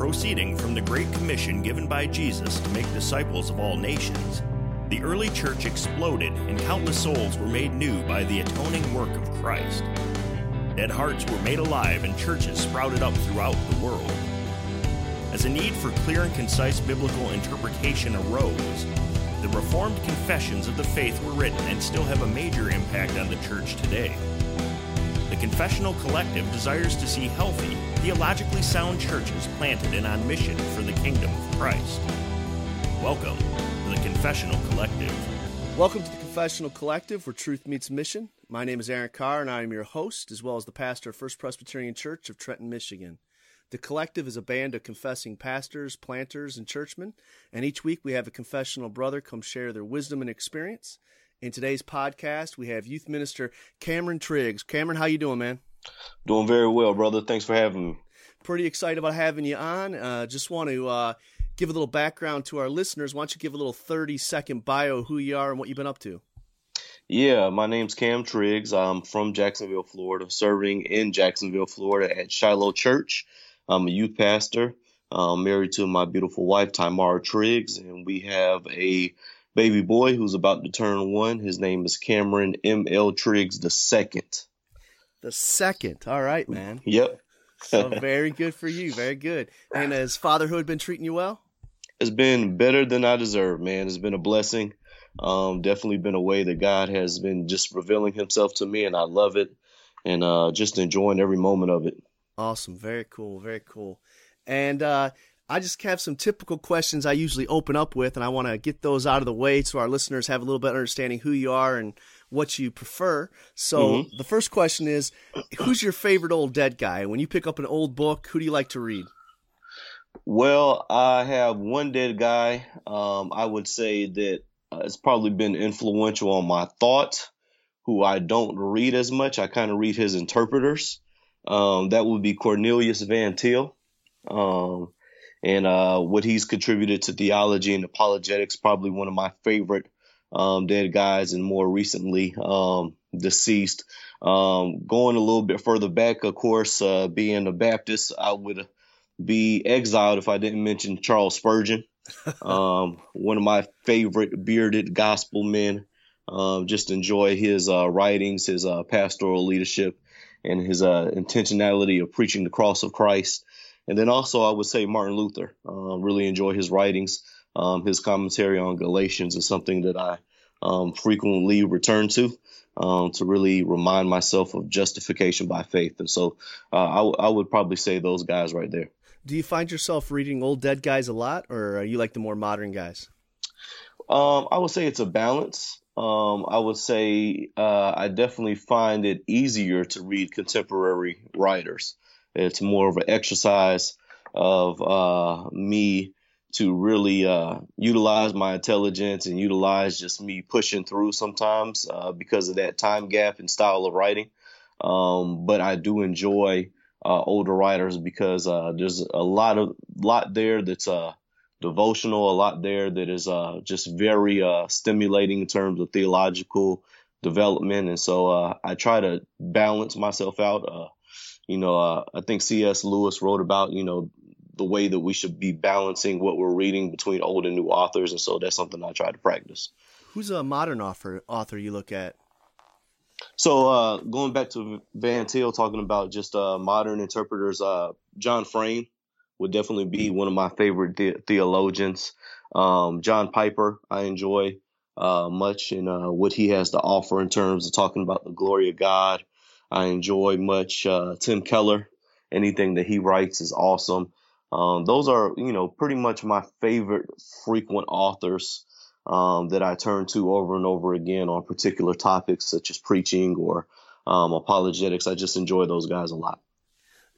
Proceeding from the Great Commission given by Jesus to make disciples of all nations, the early church exploded and countless souls were made new by the atoning work of Christ. Dead hearts were made alive and churches sprouted up throughout the world. As a need for clear and concise biblical interpretation arose, the Reformed confessions of the faith were written and still have a major impact on the church today. Confessional Collective desires to see healthy, theologically sound churches planted and on mission for the kingdom of Christ. Welcome to the Confessional Collective. Welcome to the Confessional Collective, where truth meets mission. My name is Aaron Carr, and I am your host, as well as the pastor of First Presbyterian Church of Trenton, Michigan. The collective is a band of confessing pastors, planters, and churchmen, and each week we have a confessional brother come share their wisdom and experience. In today's podcast, we have youth minister Cameron Triggs. Cameron, how you doing, man? Doing very well, brother. Thanks for having me. Pretty excited about having you on. Uh, just want to uh, give a little background to our listeners. Why don't you give a little 30 second bio who you are and what you've been up to? Yeah, my name's Cam Triggs. I'm from Jacksonville, Florida, serving in Jacksonville, Florida at Shiloh Church. I'm a youth pastor, I'm married to my beautiful wife, Tamara Triggs, and we have a baby boy who's about to turn one. His name is Cameron M.L. Triggs the second. The second. All right, man. Yep. so very good for you. Very good. And has fatherhood been treating you well? It's been better than I deserve, man. It's been a blessing. Um, definitely been a way that God has been just revealing himself to me, and I love it and uh, just enjoying every moment of it. Awesome. Very cool. Very cool. And uh, I just have some typical questions I usually open up with, and I want to get those out of the way so our listeners have a little better understanding who you are and what you prefer. So mm-hmm. the first question is Who's your favorite old dead guy? When you pick up an old book, who do you like to read? Well, I have one dead guy. Um, I would say that uh, it's probably been influential on my thought, who I don't read as much. I kind of read his interpreters. Um, that would be Cornelius Van Til. Um, and uh, what he's contributed to theology and apologetics, probably one of my favorite um, dead guys, and more recently um, deceased. Um, going a little bit further back, of course, uh, being a Baptist, I would be exiled if I didn't mention Charles Spurgeon, um, one of my favorite bearded gospel men. just enjoy his uh, writings, his uh, pastoral leadership, and his uh, intentionality of preaching the cross of Christ. And then also, I would say Martin Luther. Uh, really enjoy his writings. Um, his commentary on Galatians is something that I um, frequently return to um, to really remind myself of justification by faith. And so uh, I, w- I would probably say those guys right there. Do you find yourself reading old dead guys a lot, or are you like the more modern guys? Um, I would say it's a balance. Um, I would say uh, I definitely find it easier to read contemporary writers. It's more of an exercise of uh, me to really uh, utilize my intelligence and utilize just me pushing through sometimes uh, because of that time gap and style of writing. Um, but I do enjoy uh, older writers because uh, there's a lot of lot there that's devotional, a lot there that is uh, just very uh, stimulating in terms of theological development. And so uh, I try to balance myself out. Uh, you know, uh, I think C.S. Lewis wrote about, you know, the way that we should be balancing what we're reading between old and new authors. And so that's something I try to practice. Who's a modern author, author you look at? So uh, going back to Van Til, talking about just modern interpreters, John Frame would definitely be one of my favorite the- theologians. Um, John Piper, I enjoy uh, much in uh, what he has to offer in terms of talking about the glory of God. I enjoy much uh, Tim Keller. Anything that he writes is awesome. Um, those are, you know, pretty much my favorite frequent authors um, that I turn to over and over again on particular topics such as preaching or um, apologetics. I just enjoy those guys a lot.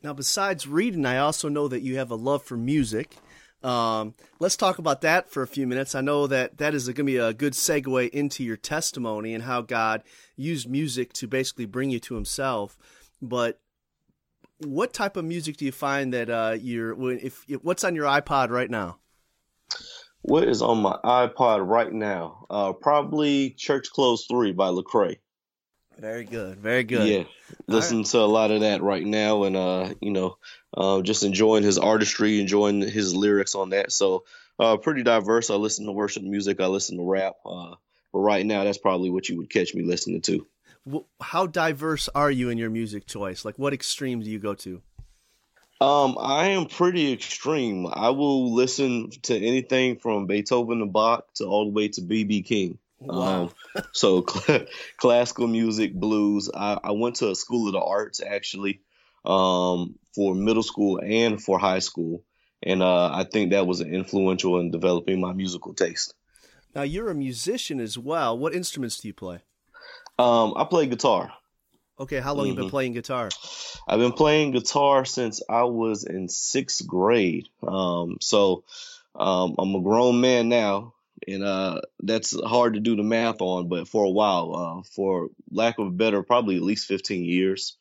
Now, besides reading, I also know that you have a love for music. Um, let's talk about that for a few minutes. I know that that is going to be a good segue into your testimony and how God used music to basically bring you to Himself. But what type of music do you find that uh, you're if, if what's on your iPod right now? What is on my iPod right now? Uh, probably Church Clothes Three by Lecrae. Very good. Very good. Yeah, listen right. to a lot of that right now, and uh, you know, uh, just enjoying his artistry, enjoying his lyrics on that. So, uh, pretty diverse. I listen to worship music. I listen to rap. Uh, but right now, that's probably what you would catch me listening to. How diverse are you in your music choice? Like, what extreme do you go to? Um, I am pretty extreme. I will listen to anything from Beethoven to Bach to all the way to BB King. Wow. Um, so cl- classical music, blues. I, I, went to a school of the arts actually um, for middle school and for high school, and uh, I think that was influential in developing my musical taste. Now you're a musician as well. What instruments do you play? Um, I play guitar. Okay, how long mm-hmm. you been mm-hmm. playing guitar? I've been playing guitar since I was in sixth grade. Um, so um, I'm a grown man now, and uh, that's hard to do the math on. But for a while, uh, for lack of a better, probably at least 15 years.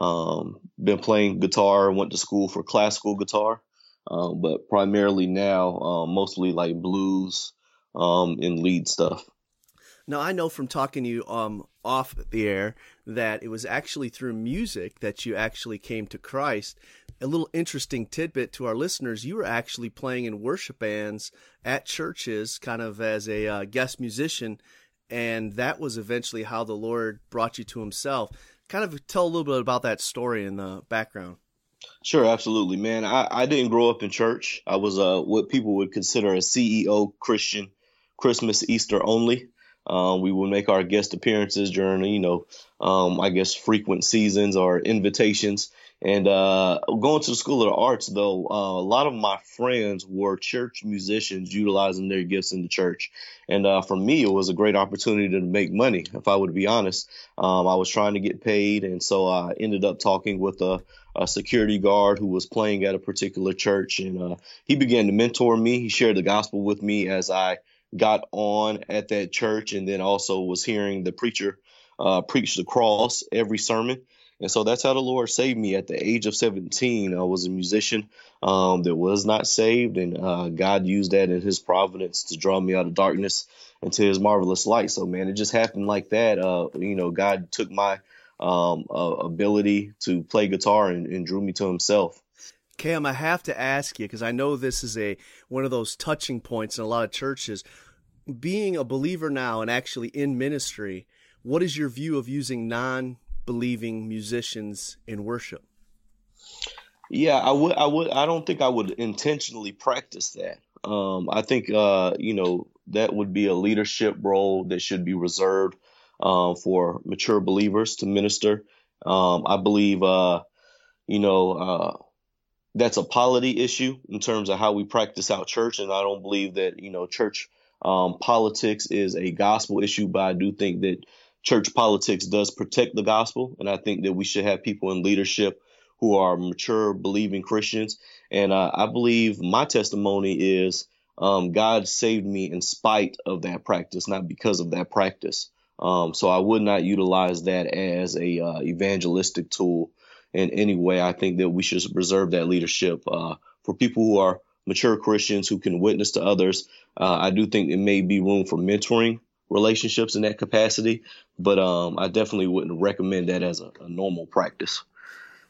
Um, been playing guitar. Went to school for classical guitar, um, but primarily now, uh, mostly like blues um, and lead stuff. Now I know from talking to you um, off the air that it was actually through music that you actually came to Christ. A little interesting tidbit to our listeners: you were actually playing in worship bands at churches, kind of as a uh, guest musician, and that was eventually how the Lord brought you to Himself. Kind of tell a little bit about that story in the background. Sure, absolutely, man. I, I didn't grow up in church. I was uh, what people would consider a CEO Christian, Christmas, Easter only. Um, we would make our guest appearances during, you know, um, I guess frequent seasons or invitations. And uh, going to the School of the Arts, though, uh, a lot of my friends were church musicians utilizing their gifts in the church. And uh, for me, it was a great opportunity to make money, if I would be honest. Um, I was trying to get paid. And so I ended up talking with a, a security guard who was playing at a particular church. And uh, he began to mentor me. He shared the gospel with me as I got on at that church and then also was hearing the preacher uh, preach the cross every sermon. And so that's how the Lord saved me at the age of 17. I was a musician um, that was not saved, and uh, God used that in His providence to draw me out of darkness into His marvelous light. So, man, it just happened like that. Uh, you know, God took my um, uh, ability to play guitar and, and drew me to Himself. Cam, I have to ask you because I know this is a one of those touching points in a lot of churches. Being a believer now and actually in ministry, what is your view of using non-believing musicians in worship? Yeah, I would. I would. I don't think I would intentionally practice that. Um, I think uh, you know that would be a leadership role that should be reserved uh, for mature believers to minister. Um, I believe, uh, you know, uh, that's a polity issue in terms of how we practice our church. And I don't believe that, you know, church um, politics is a gospel issue, but I do think that church politics does protect the gospel. And I think that we should have people in leadership who are mature, believing Christians. And uh, I believe my testimony is um, God saved me in spite of that practice, not because of that practice. Um, so I would not utilize that as a uh, evangelistic tool in any way. I think that we should reserve that leadership uh, for people who are mature Christians who can witness to others. Uh, I do think there may be room for mentoring relationships in that capacity, but um, I definitely wouldn't recommend that as a, a normal practice.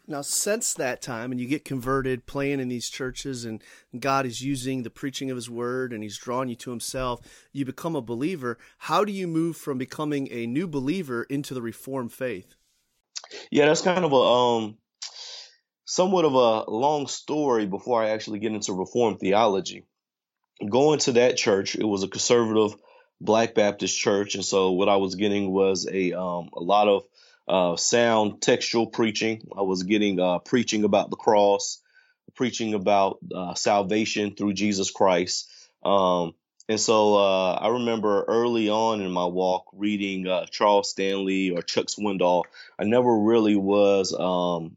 Now, since that time, and you get converted playing in these churches, and God is using the preaching of His Word, and He's drawing you to Himself, you become a believer. How do you move from becoming a new believer into the Reformed faith? Yeah, that's kind of a um somewhat of a long story before I actually get into Reformed theology. Going to that church, it was a conservative Black Baptist church, and so what I was getting was a um, a lot of uh, sound textual preaching. I was getting uh, preaching about the cross, preaching about uh, salvation through Jesus Christ. Um, and so uh, I remember early on in my walk reading uh, Charles Stanley or Chuck Swindoll. I never really was um,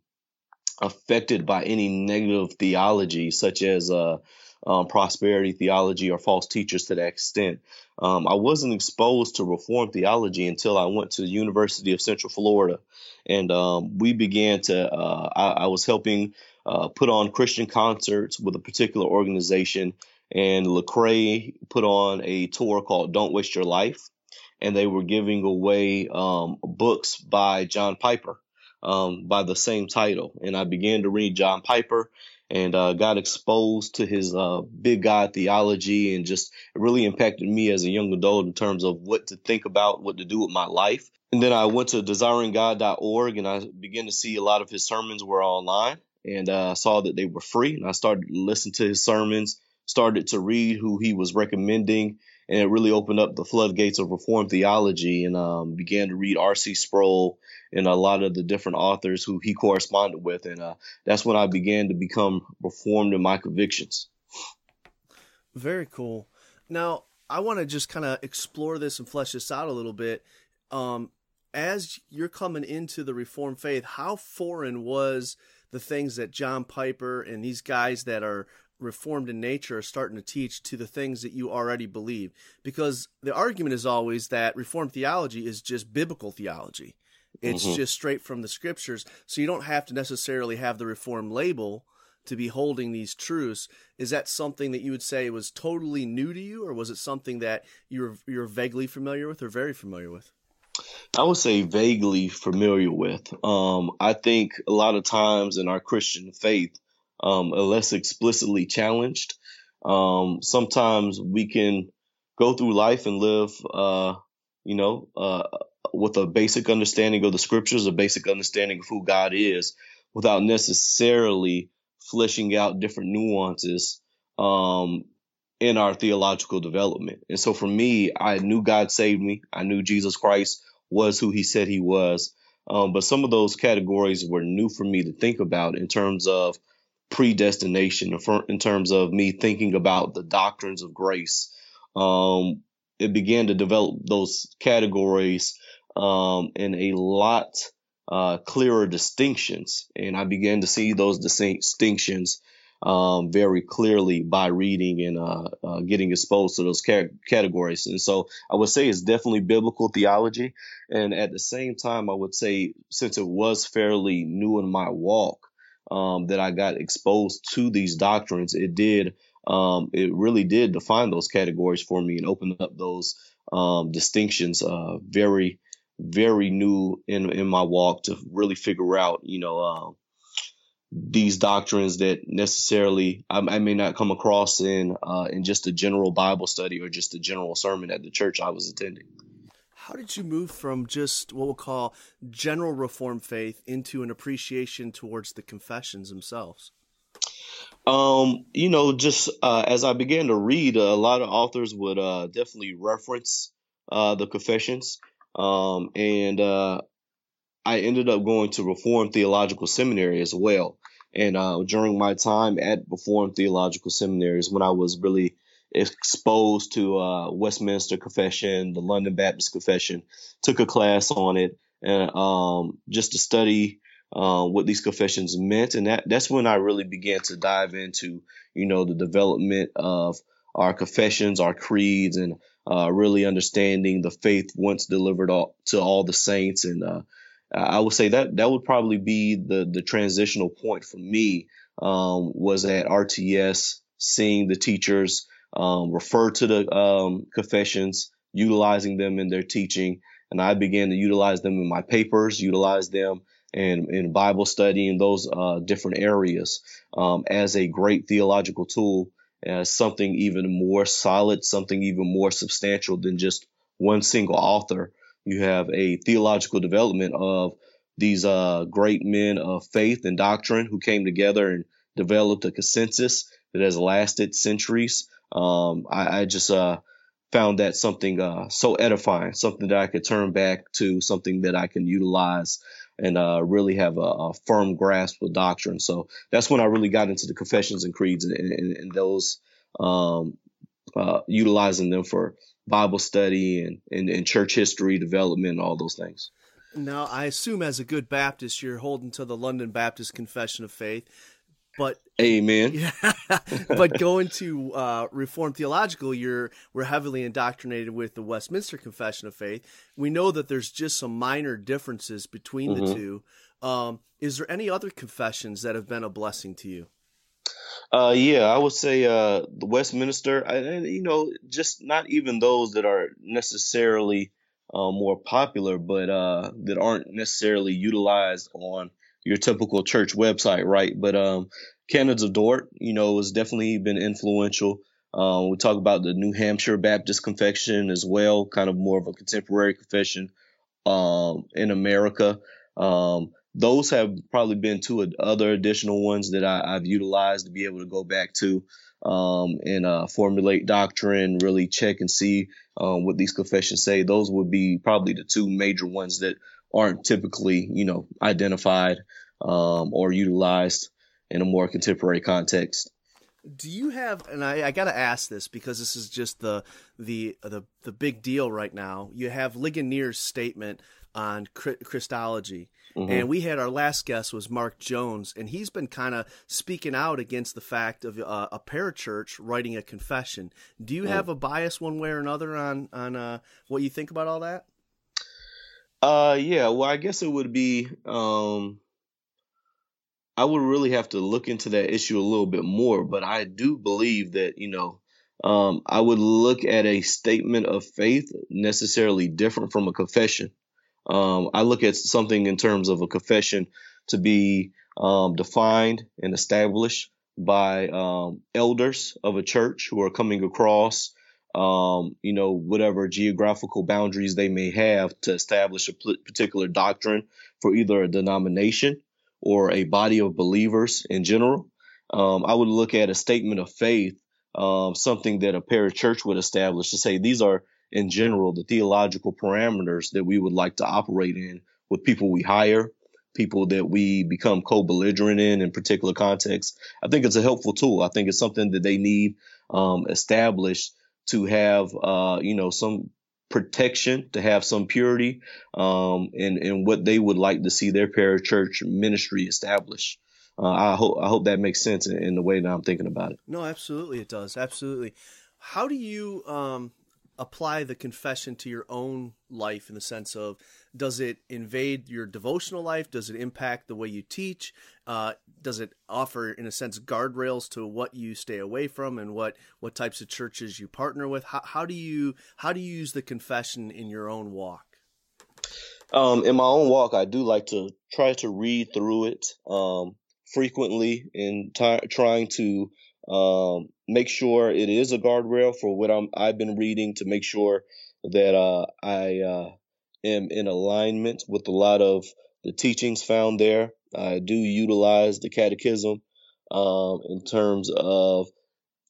affected by any negative theology, such as uh, um, prosperity theology or false teachers to that extent. Um, I wasn't exposed to Reformed theology until I went to the University of Central Florida. And um, we began to, uh, I, I, was helping uh, put on Christian concerts with a particular organization and Lecrae put on a tour called "Don't Waste Your Life," and they were giving away um, books by John Piper um, by the same title. And I began to read John Piper and uh, got exposed to his uh, big God theology and just really impacted me as a young adult in terms of what to think about, what to do with my life. And then I went to desiringgod.org and I began to see a lot of his sermons were online and uh, saw that they were free. And I started to listen to his sermons, started to read who he was recommending, and it really opened up the floodgates of Reformed theology and um, began to read R.C. Sproul and a lot of the different authors who he corresponded with. And uh, that's when I began to become reformed in my convictions. Very cool. Now, I want to just kind of explore this and flesh this out a little bit. Um, as you're coming into the Reformed faith, how foreign was the things that John Piper and these guys that are reformed in nature are starting to teach to the things that you already believe? Because the argument is always that Reformed theology is just biblical theology. It's mm-hmm. just straight from the scriptures. So you don't have to necessarily have the reform label to be holding these truths. Is that something that you would say was totally new to you, or was it something that you're you're vaguely familiar with or very familiar with? I would say vaguely familiar with. Um, I think a lot of times in our Christian faith, um, unless explicitly challenged, um, sometimes we can go through life and live, uh, you know, uh, with a basic understanding of the scriptures, a basic understanding of who God is, without necessarily fleshing out different nuances um, in our theological development. And so for me, I knew God saved me. I knew Jesus Christ was who he said he was. Um, but some of those categories were new for me to think about in terms of predestination, in terms of me thinking about the doctrines of grace. Um, it began to develop those categories um, and a lot uh, clearer distinctions. And I began to see those distinctions um, very clearly by reading and uh, uh, getting exposed to those ca- categories. And so I would say it's definitely biblical theology. And at the same time, I would say since it was fairly new in my walk, um, that I got exposed to these doctrines, it did, um, it really did define those categories for me and open up those um, distinctions uh, very very new in in my walk to really figure out, you know, uh, these doctrines that necessarily I, I, may not come across in uh, in just a general Bible study or just a general sermon at the church I was attending. How did you move from just what we'll call general Reformed faith into an appreciation towards the confessions themselves? Um, you know, just uh, as I began to read, a lot of authors would uh, definitely reference uh, the confessions. Um, and uh, I ended up going to Reformed Theological Seminary as well. And uh, during my time at Reformed Theological Seminaries, when I was really exposed to uh, Westminster Confession, the London Baptist Confession, took a class on it, and um, just to study uh, what these confessions meant, and that that's when I really began to dive into, you know, the development of our confessions, our creeds, and uh, really understanding the faith once delivered all, to all the saints. And uh, I would say that that would probably be the the transitional point for me um, was at RTS, seeing the teachers um, refer to the um, confessions, utilizing them in their teaching, and I began to utilize them in my papers, utilize them in, in Bible study in those uh, different areas um, as a great theological tool as something even more solid, something even more substantial than just one single author. You have a theological development of these uh, great men of faith and doctrine who came together and developed a consensus that has lasted centuries. Um, I, I, just uh, found that something uh, so edifying, something that I could turn back to, something that I can utilize and uh, really have a, a, firm grasp of doctrine. So that's when I really got into the confessions and creeds and, and, and those um, uh, utilizing them for Bible study and, and, and church history development and all those things. Now, I assume as a good Baptist, you're holding to the London Baptist Confession of Faith. But Amen. Yeah, but going to uh, Reformed theological, you're we're heavily indoctrinated with the Westminster Confession of Faith. We know that there's just some minor differences between mm-hmm. the two. Um, is there any other confessions that have been a blessing to you? Uh, yeah, I would say uh, the Westminster, and you know, just not even those that are necessarily uh, more popular, but uh, that aren't necessarily utilized on your typical church website, right? But um, of Dort, you know, has definitely been influential. Um, we talk about the New Hampshire Baptist Confession as well, kind of more of a contemporary confession um, in America. Um, those have probably been two other additional ones that I, have utilized to be able to go back to um, and uh, formulate doctrine, really check and see um, what these confessions say. Those would be probably the two major ones that aren't typically, you know, identified um, or utilized in a more contemporary context. Do you have? And I, I got to ask this because this is just the the the the big deal right now. You have Ligonier's statement on Christology. Mm-hmm. And we had our last guest was Mark Jones, and he's been kind of speaking out against the fact of uh, a parachurch writing a confession. Do you mm. have a bias one way or another on on uh, what you think about all that? Uh, yeah. Well, I guess it would be. Um, I would really have to look into that issue a little bit more, but I do believe that you know. Um, I would look at a statement of faith necessarily different from a confession. Um, I look at something in terms of a confession to be um, defined and established by um, elders of a church who are coming across, um, you know, whatever geographical boundaries they may have to establish a particular doctrine for either a denomination or a body of believers in general. Um, I would look at a statement of faith, um, something that a parachurch would establish to say these are in general, the theological parameters that we would like to operate in with people we hire, people that we become co-belligerent in in particular contexts. I think it's a helpful tool. I think it's something that they need um, established to have, uh, you know, some protection, to have some purity, um, and and what they would like to see their parachurch ministry established. Uh, I hope I hope that makes sense in, in, the way that I'm thinking about it. No, absolutely, it does. Absolutely. How do you um, apply the confession to your own life in the sense of does it invade your devotional life? Does it impact the way you teach? Uh, does it offer in a sense guardrails to what you stay away from and what what types of churches you partner with? How, how do you how do you use the confession in your own walk? Um, in my own walk i do like to try to read through it um, frequently and t- trying to um, make sure it is a guardrail for what I'm I've been reading to make sure that uh, I uh, am in alignment with a lot of the teachings found there. I do utilize the catechism um, in terms of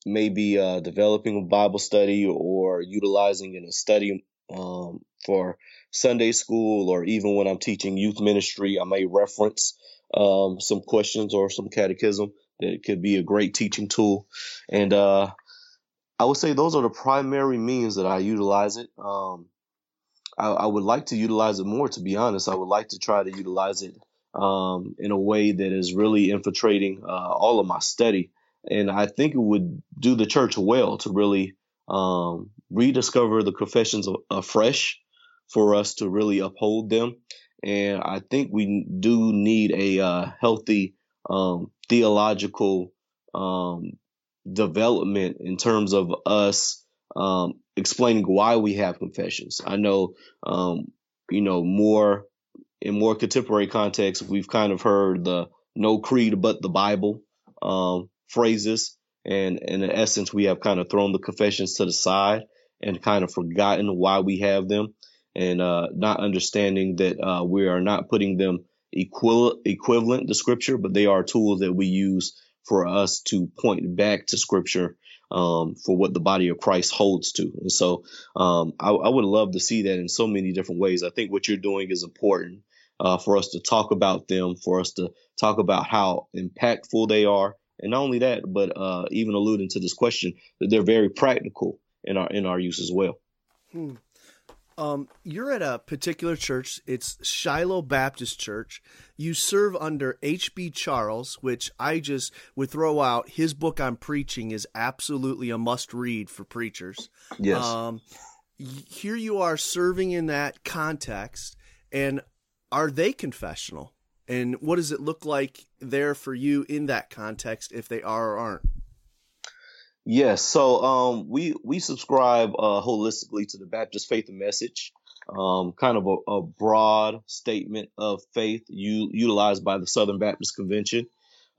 maybe uh, developing a Bible study or utilizing in a study um, for Sunday school or even when I'm teaching youth ministry, I may reference um, some questions or some catechism that could be a great teaching tool. And uh, I would say those are the primary means that I utilize it. Um, I, I, would like to utilize it more, to be honest. I would like to try to utilize it um, in a way that is really infiltrating uh, all of my study. And I think it would do the church well to really um, rediscover the confessions afresh for us to really uphold them. And I think we do need a uh, healthy um, theological um, development in terms of us um, explaining why we have confessions. I know, um, you know, more in more contemporary context, we've kind of heard the no creed but the Bible um, phrases. And, and in essence, we have kind of thrown the confessions to the side and kind of forgotten why we have them and uh, not understanding that uh, we are not putting them equi- equivalent to scripture, but they are tools that we use for us to point back to scripture um, for what the body of Christ holds to. And so um, I, I, would love to see that in so many different ways. I think what you're doing is important uh, for us to talk about them, for us to talk about how impactful they are. And not only that, but uh, even alluding to this question that they're very practical in our in our use as well. Hmm. Um, you're at a particular church. It's Shiloh Baptist Church. You serve under H.B. Charles, which I just would throw out. His book on preaching is absolutely a must read for preachers. Yes. Um, here you are serving in that context, and are they confessional? And what does it look like there for you in that context if they are or aren't? Yes, so um, we we subscribe uh, holistically to the Baptist Faith and Message. um, kind of a, a, broad statement of faith u- utilized by the Southern Baptist Convention.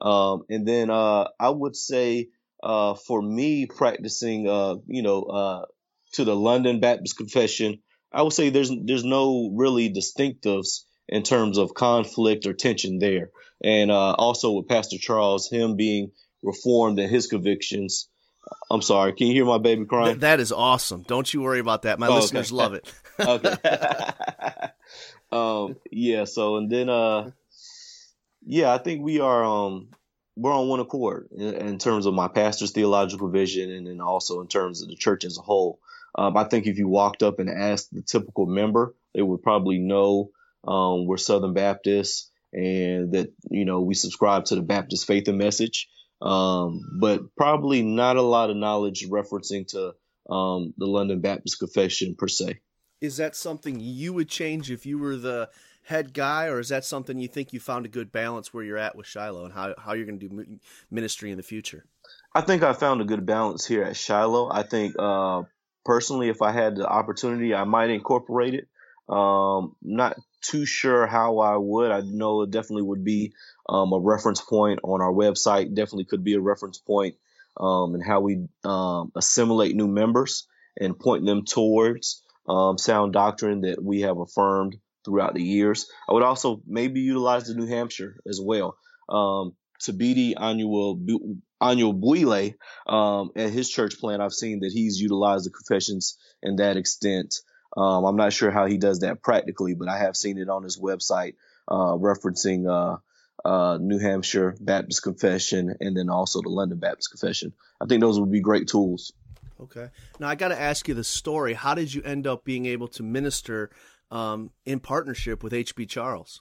Um, and then uh, I would say uh, for me practicing, uh, you know, uh, to the London Baptist Confession, I would say there's there's no really distinctives in terms of conflict or tension there. And uh, also with Pastor Charles, him being reformed in his convictions. I'm sorry. Can you hear my baby crying? Th- that is awesome. Don't you worry about that. My oh, listeners okay. love it. okay. um, yeah. So and then, uh, yeah, I think we are um we're on one accord in, in, terms of my pastor's theological vision, and then also in terms of the church as a whole. Um, I think if you walked up and asked the typical member, they would probably know um, we're Southern Baptists and that you know we subscribe to the Baptist faith and message, um, but probably not a lot of knowledge referencing to um, the London Baptist Confession per se. Is that something you would change if you were the head guy, or is that something you think you found a good balance where you're at with Shiloh and how, how you're going to do ministry in the future? I think I found a good balance here at Shiloh. I think uh, personally, if I had the opportunity, I might incorporate it. Um, not too sure how I would. I know it definitely would be um, a reference point on our website. Definitely could be a reference point um, in how we um, assimilate new members and point them towards um, sound doctrine that we have affirmed throughout the years. I would also maybe utilize the New Hampshire as well. Um, Thabiti Anyabwile um, at his church plan, I've seen that he's utilized the confessions in that extent. Um, I'm not sure how he does that practically, but I have seen it on his website uh, referencing uh, uh, New Hampshire Baptist Confession and then also the London Baptist Confession. I think those would be great tools. Okay. Now I got to ask you the story. How did you end up being able to minister um, in partnership with HB Charles?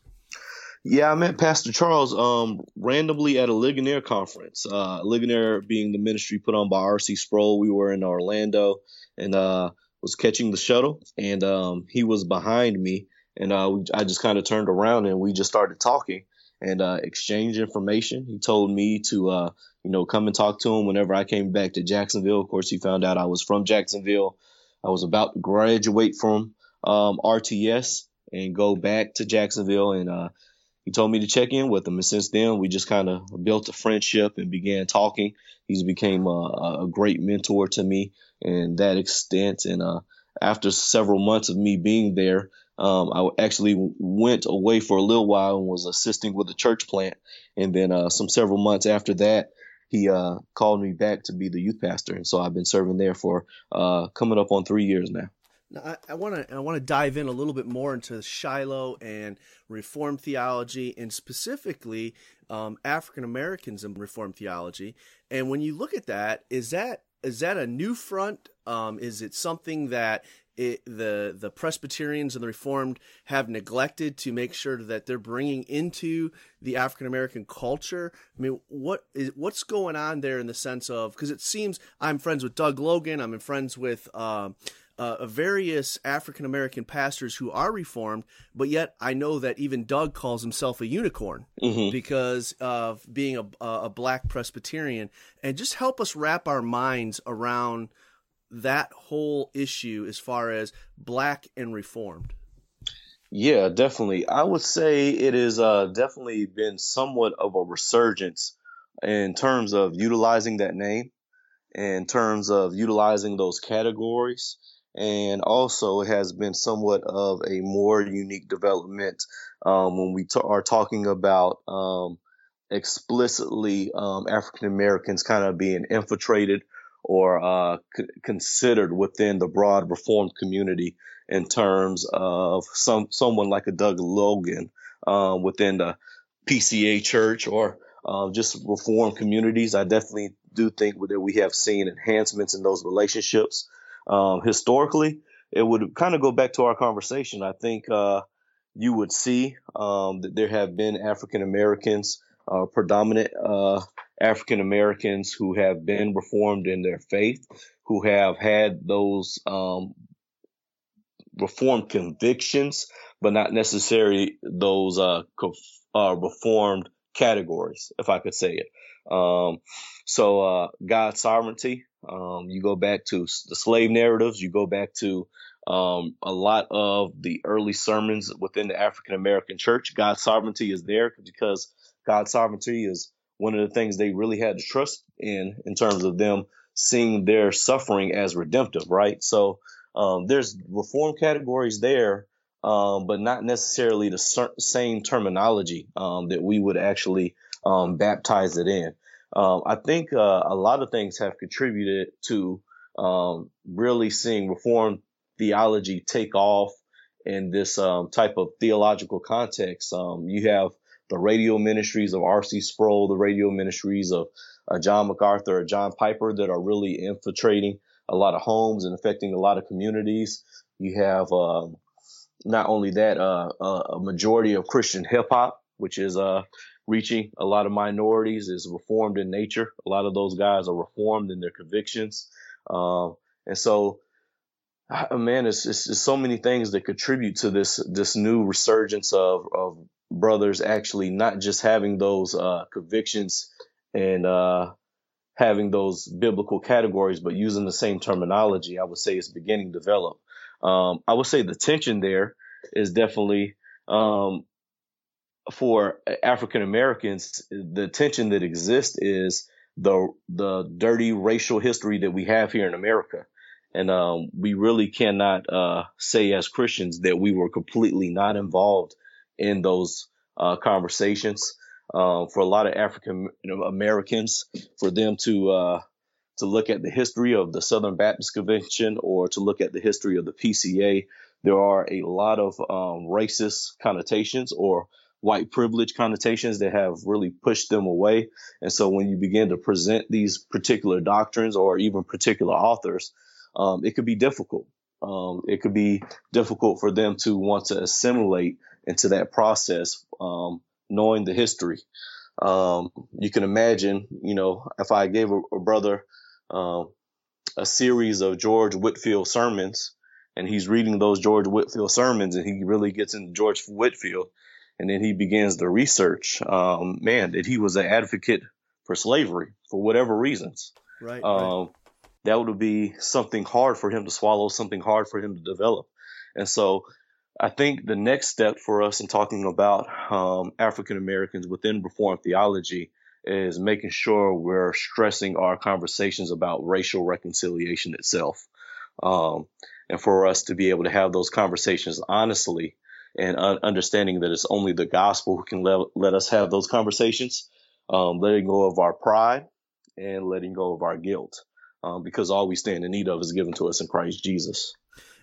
Yeah, I met Pastor Charles um, randomly at a Ligonier conference. Uh, Ligonier being the ministry put on by R.C. Sproul. We were in Orlando and uh, was catching the shuttle, and um, he was behind me, and uh, I just kind of turned around and we just started talking and uh, exchange information. He told me to, uh, you know, come and talk to him whenever I came back to Jacksonville. Of course, he found out I was from Jacksonville. I was about to graduate from um, RTS and go back to Jacksonville, and uh, he told me to check in with him. And since then, we just kind of built a friendship and began talking. He's became a, a great mentor to me in that extent. And uh, after several months of me being there, um, I actually went away for a little while and was assisting with the church plant. And then uh, some several months after that, he uh, called me back to be the youth pastor. And so I've been serving there for uh, coming up on three years now. Now, I want to I want to dive in a little bit more into Shiloh and Reformed theology, and specifically um, African Americans and Reformed theology. And when you look at that, is that is that a new front? Um, is it something that it, the the Presbyterians and the Reformed have neglected to make sure that they're bringing into the African American culture. I mean, what is what's going on there in the sense of because it seems I'm friends with Doug Logan, I'm friends with. Uh, uh, various African American pastors who are reformed, but yet I know that even Doug calls himself a unicorn mm-hmm. because of being a, a black Presbyterian. And just help us wrap our minds around that whole issue as far as black and reformed? Yeah, definitely. I would say it has uh, definitely been somewhat of a resurgence in terms of utilizing that name, in terms of utilizing those categories, and also it has been somewhat of a more unique development um, when we t- are talking about um, explicitly um, African Americans kind of being infiltrated or uh, c- considered within the broad reformed community in terms of some someone like a Doug Logan um, within the PCA church or uh, just reformed communities. I definitely do think that we have seen enhancements in those relationships. Um, historically, it would kind of go back to our conversation. I think uh, you would see um, that there have been African Americans, uh, predominant uh, African Americans who have been reformed in their faith, who have had those um, reformed convictions, but not necessarily those uh, uh, reformed categories, if I could say it. Um, so uh, God's sovereignty. Um, you go back to the slave narratives. You go back to Um, a lot of the early sermons within the African American church, God's sovereignty is there because God's sovereignty is one of the things they really had to trust in, in terms of them seeing their suffering as redemptive, right? So um, there's reform categories there, um, but not necessarily the ser- same terminology um, that we would actually um, baptize it in. Um, I think uh, a lot of things have contributed to um, really seeing reform theology take off in this type of theological context. you have the radio ministries of R.C. Sproul, the radio ministries of uh, John MacArthur or John Piper that are really infiltrating a lot of homes and affecting a lot of communities. You have um, not only that, uh, a majority of Christian hip hop, which is uh, reaching a lot of minorities, is reformed in nature. A lot of those guys are reformed in their convictions, um, and so uh, man, it's, it's, it's, so many things that contribute to this this new resurgence of of brothers actually not just having those uh, convictions and uh, having those biblical categories, but using the same terminology, I would say it's beginning to develop. Um, I would say the tension there is definitely um, for African Americans. The tension that exists is the the dirty racial history that we have here in America, and um, we really cannot uh, say as Christians that we were completely not involved in those uh, conversations um, for a lot of African Americans for them to uh, to look at the history of the Southern Baptist Convention or to look at the history of the PCA. There are a lot of um, racist connotations or white privilege connotations that have really pushed them away. And so when you begin to present these particular doctrines or even particular authors, um, it could be difficult. Um, it could be difficult for them to want to assimilate into that process. Um, knowing the history. Um, you can imagine, you know, if I gave a, a brother um, a series of George Whitefield sermons, and he's reading those George Whitefield sermons, and he really gets into George Whitefield, and then he begins the research. Um, man, that he was an advocate for slavery for whatever reasons. Right, right. Um, that would be something hard for him to swallow, something hard for him to develop. And so I think the next step for us in talking about um, African Americans within Reformed theology is making sure we're stressing our conversations about racial reconciliation itself. Um, and for us to be able to have those conversations honestly and uh, understanding that it's only the gospel who can let, let us have those conversations, um, letting go of our pride and letting go of our guilt, um, because all we stand in need of is given to us in Christ Jesus.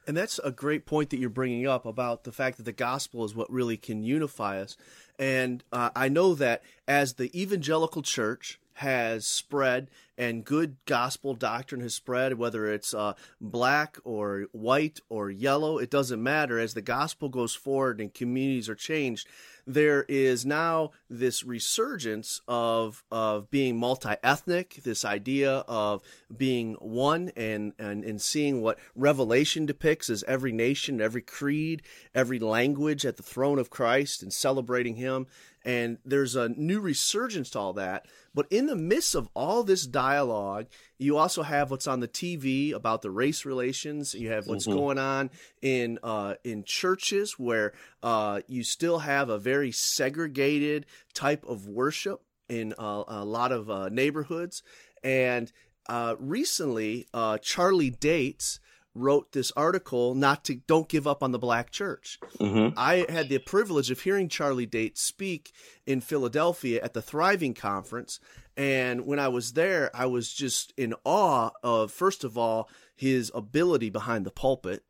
And that's a great point that you're bringing up about the fact that the gospel is what really can unify us. And uh, I know that as the evangelical church has spread and good gospel doctrine has spread, whether it's uh, black or white or yellow, it doesn't matter. As the gospel goes forward and communities are changed, there is now this resurgence of of being multi-ethnic, this idea of being one and, and, and seeing what Revelation depicts as every nation, every creed, every language at the throne of Christ and celebrating him. And there's a new resurgence to all that. But in the midst of all this dialogue, you also have what's on the TV about the race relations. You have what's mm-hmm. going on in uh, in churches where uh, you still have a very segregated type of worship in uh, a lot of uh, neighborhoods. And uh, recently, uh, Charlie Dates wrote this article not to don't give up on the black church. Mm-hmm. I had the privilege of hearing Charlie Date speak in Philadelphia at the Thriving Conference, and when I was there, I was just in awe of first of all his ability behind the pulpit,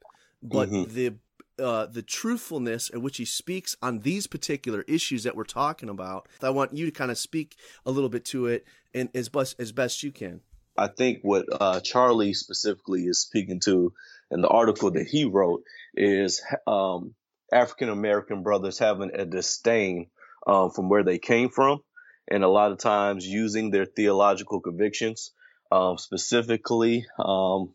but mm-hmm. the uh, the truthfulness at which he speaks on these particular issues that we're talking about. I want you to kind of speak a little bit to it and as best as best you can. I think what uh, Charlie specifically is speaking to in the article that he wrote is um, African American brothers having a disdain um, from where they came from, and a lot of times using their theological convictions, um, specifically um,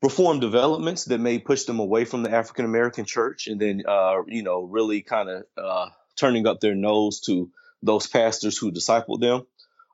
reform developments that may push them away from the African American church, and then uh, you know really kind of uh, turning up their nose to those pastors who discipled them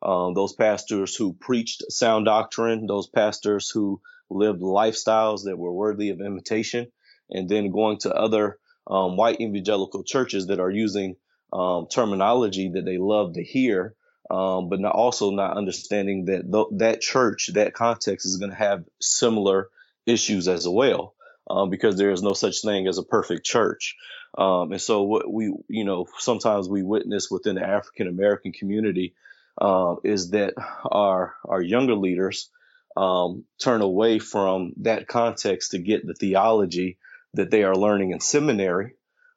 um, those pastors who preached sound doctrine, those pastors who lived lifestyles that were worthy of imitation, and then going to other um, white evangelical churches that are using um, terminology that they love to hear, um, but not also not understanding that th- that church, that context is going to have similar issues as well, um, because there is no such thing as a perfect church. Um, and so what we, you know, sometimes we witness within the African American community uh, is that our our younger leaders um, turn away from that context to get the theology that they are learning in seminary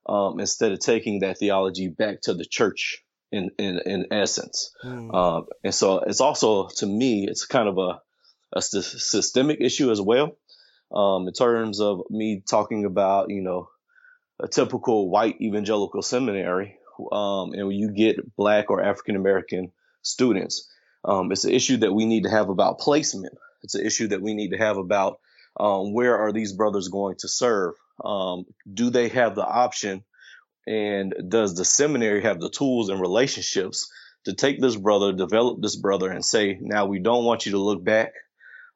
um, instead of taking that theology back to the church in in, in essence. Mm. And so it's also to me it's kind of a a systemic issue as well um, in terms of me talking about you know a typical white evangelical seminary um, and you get black or African American students. Um, it's an issue that we need to have about placement. It's an issue that we need to have about um, where are these brothers going to serve? Um, do they have the option? And does the seminary have the tools and relationships to take this brother, develop this brother, and say, now we don't want you to look back,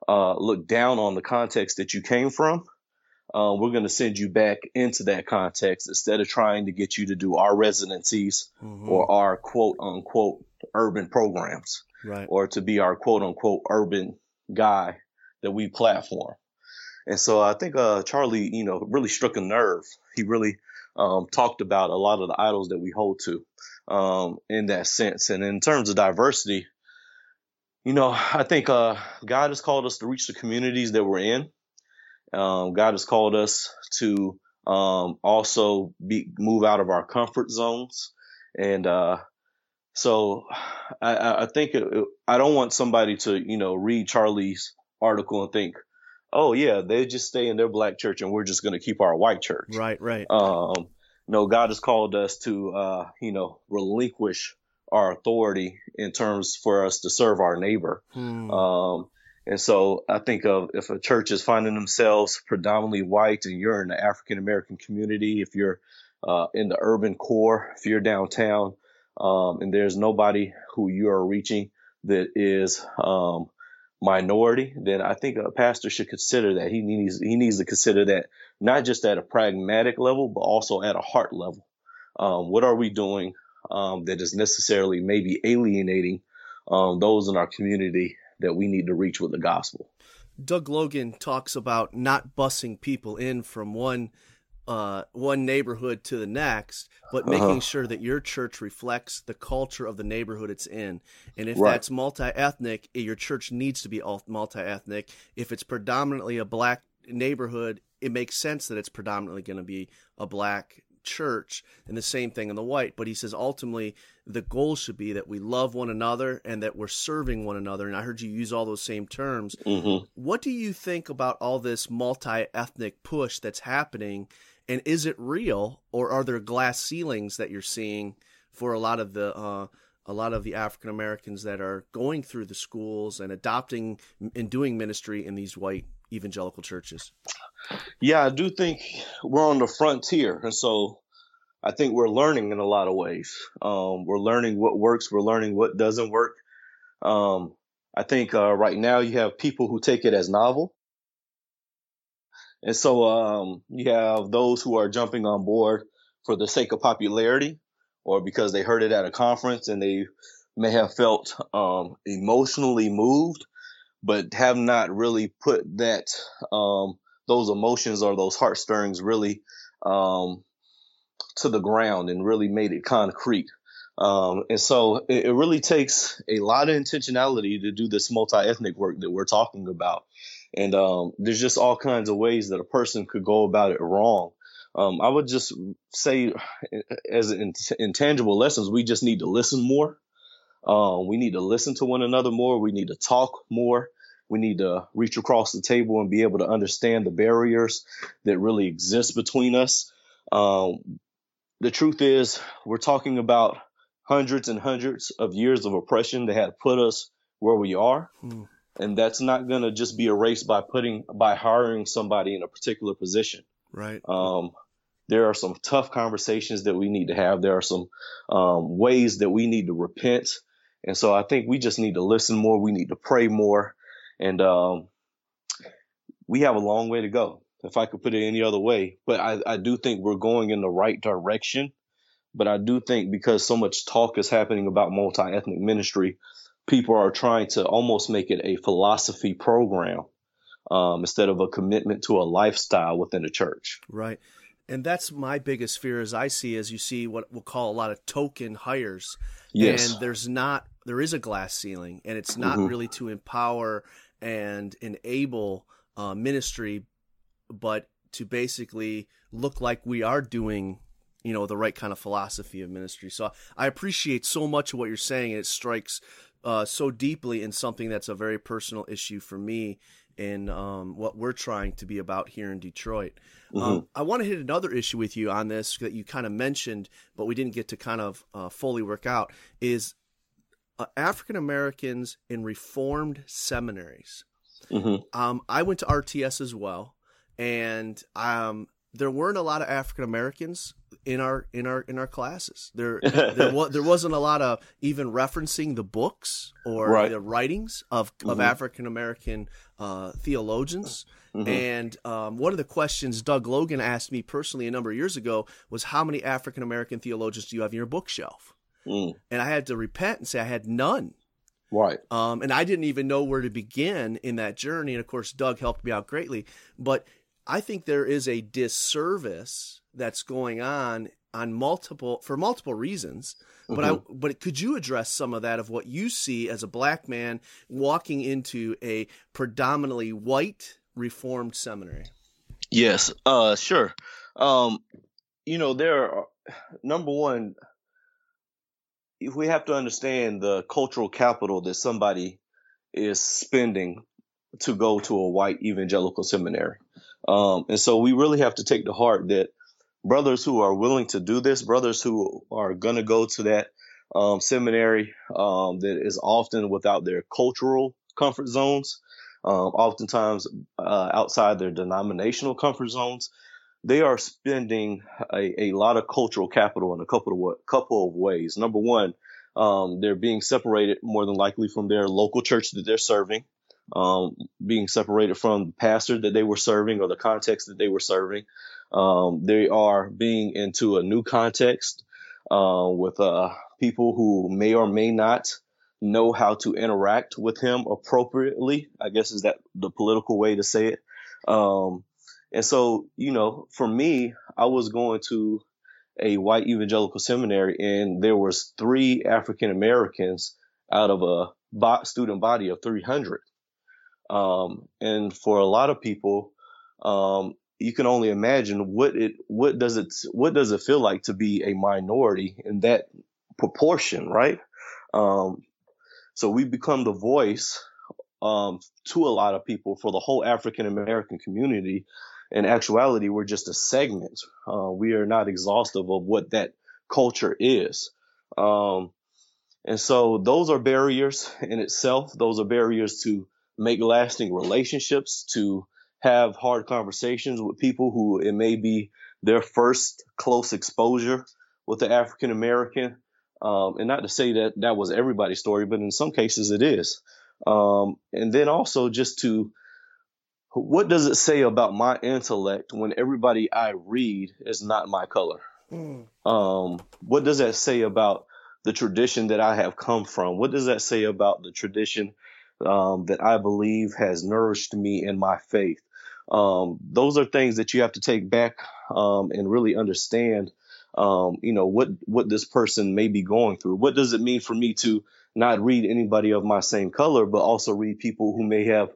uh, look down on the context that you came from. Uh, we're going to send you back into that context instead of trying to get you to do our residencies mm-hmm. or our quote unquote urban programs, right. or to be our quote unquote urban guy that we platform. And so I think uh, Charlie, you know, really struck a nerve. He really um, talked about a lot of the idols that we hold to um, in that sense. And in terms of diversity, you know, I think uh, God has called us to reach the communities that we're in. Um, God has called us to um, also be move out of our comfort zones, and uh, so I, I think it, I don't want somebody to you know read Charlie's article and think, oh yeah, they just stay in their black church and we're just going to keep our white church. Right, right. Um, no, God has called us to uh, you know relinquish our authority in terms for us to serve our neighbor. Hmm. Um, and so I think of if a church is finding themselves predominantly white and you're in the African American community, if you're uh, in the urban core, if you're downtown, um, and there's nobody who you are reaching that is um, minority, then I think a pastor should consider that. He needs he needs to consider that not just at a pragmatic level, but also at a heart level. Um, what are we doing um, that is necessarily maybe alienating um, those in our community that we need to reach with the gospel? Doug Logan talks about not bussing people in from one uh, one neighborhood to the next, but making uh-huh. sure that your church reflects the culture of the neighborhood it's in. And if right. that's multi ethnic, eh, your church needs to be multi ethnic. If it's predominantly a black neighborhood, it makes sense that it's predominantly going to be a black church and the same thing in the white. But he says ultimately the goal should be that we love one another and that we're serving one another. And i heard you use all those same terms. Mm-hmm. what do you think about all this multi-ethnic push that's happening? And is it real, or are there glass ceilings that you're seeing for a lot of the uh, a lot of the African Americans that are going through the schools and adopting and doing ministry in these white evangelical churches? Yeah, I do think we're on the frontier, and so I think we're learning in a lot of ways. Um, we're learning what works. We're learning what doesn't work. Um, I think uh, right now you have people who take it as novel, and so um, you have those who are jumping on board for the sake of popularity or because they heard it at a conference and they may have felt um, emotionally moved, but have not really put that um, those emotions or those heart stirrings really um, to the ground and really made it concrete. Um, and so it, it, really takes a lot of intentionality to do this multi-ethnic work that we're talking about. And um, there's just all kinds of ways that a person could go about it wrong. Um, I would just say, as in, intangible lessons, we just need to listen more. Um, we need to listen to one another more. We need to talk more. We need to reach across the table and be able to understand the barriers that really exist between us. Um, the truth is, we're talking about hundreds and hundreds of years of oppression that have put us where we are. Hmm. And that's not going to just be erased by putting by hiring somebody in a particular position. Right. Um, there are some tough conversations that we need to have. There are some um, ways that we need to repent. And so i think we just need to listen more. We need to pray more and um, we have a long way to go, if I could put it any other way. But I, I do think we're going in the right direction. But I do think because so much talk is happening about multi ethnic ministry, people are trying to almost make it a philosophy program um, instead of a commitment to a lifestyle within the church. Right. And that's my biggest fear as I see as you see what we'll call a lot of token hires. Yes. And there's not there is a glass ceiling and it's not mm-hmm. really to empower and enable uh, ministry, but to basically look like we are doing you know the right kind of philosophy of ministry so i appreciate so much of what you're saying and it strikes uh, so deeply in something that's a very personal issue for me in um, what we're trying to be about here in Detroit. Um, mm-hmm. Um, I want to hit another issue with you on this that you kind of mentioned, but we didn't get to kind of uh, fully work out is African Americans in Reformed seminaries. Mm-hmm. Um, I went to RTS as well, and um, there weren't a lot of African Americans in our in our in our classes. There there, was, there wasn't a lot of even referencing the books or right. the writings of of mm-hmm. African American uh, theologians. Mm-hmm. And um, one of the questions Doug Logan asked me personally a number of years ago was, "How many African American theologians do you have in your bookshelf?" Mm. And I had to repent and say I had none. Right. Um, and I didn't even know where to begin in that journey. And of course, Doug helped me out greatly. But I think there is a disservice that's going on on multiple for multiple reasons. But mm-hmm. I but could you address some of that of what you see as a black man walking into a predominantly white reformed seminary? Yes, uh sure. Um you know there are number one we have to understand the cultural capital that somebody is spending to go to a white evangelical seminary. Um, and so we really have to take to heart that brothers who are willing to do this, brothers who are going to go to that um, seminary um, that is often without their cultural comfort zones, um, oftentimes uh, outside their denominational comfort zones, they are spending a, a lot of cultural capital in a couple of couple of ways. Number one, um, they're being separated more than likely from their local church that they're serving um, being separated from the pastor that they were serving or the context that they were serving. Um, they are being into a new context uh, with uh, people who may or may not know how to interact with him appropriately. I guess is that the political way to say it. Um, and so, you know, for me, I was going to a white evangelical seminary, and there was three African Americans out of a student body of 300. Um, and for a lot of people, um, you can only imagine what it what does it what does it feel like to be a minority in that proportion, right? Um, so we become the voice um, to a lot of people for the whole African American community. In actuality, we're just a segment. Uh, we are not exhaustive of what that culture is. Um, and so those are barriers in itself. Those are barriers to make lasting relationships, to have hard conversations with people who it may be their first close exposure with the African American. Um, and not to say that that was everybody's story, but in some cases it is. Um, and then also just to, what does it say about my intellect when everybody I read is not my color? Mm. Um, what does that say about the tradition that I have come from? What does that say about the tradition um, that I believe has nourished me in my faith. Um, those are things that you have to take back um, and really understand. Um, you know what what this person may be going through. What does it mean for me to not read anybody of my same color, but also read people who may have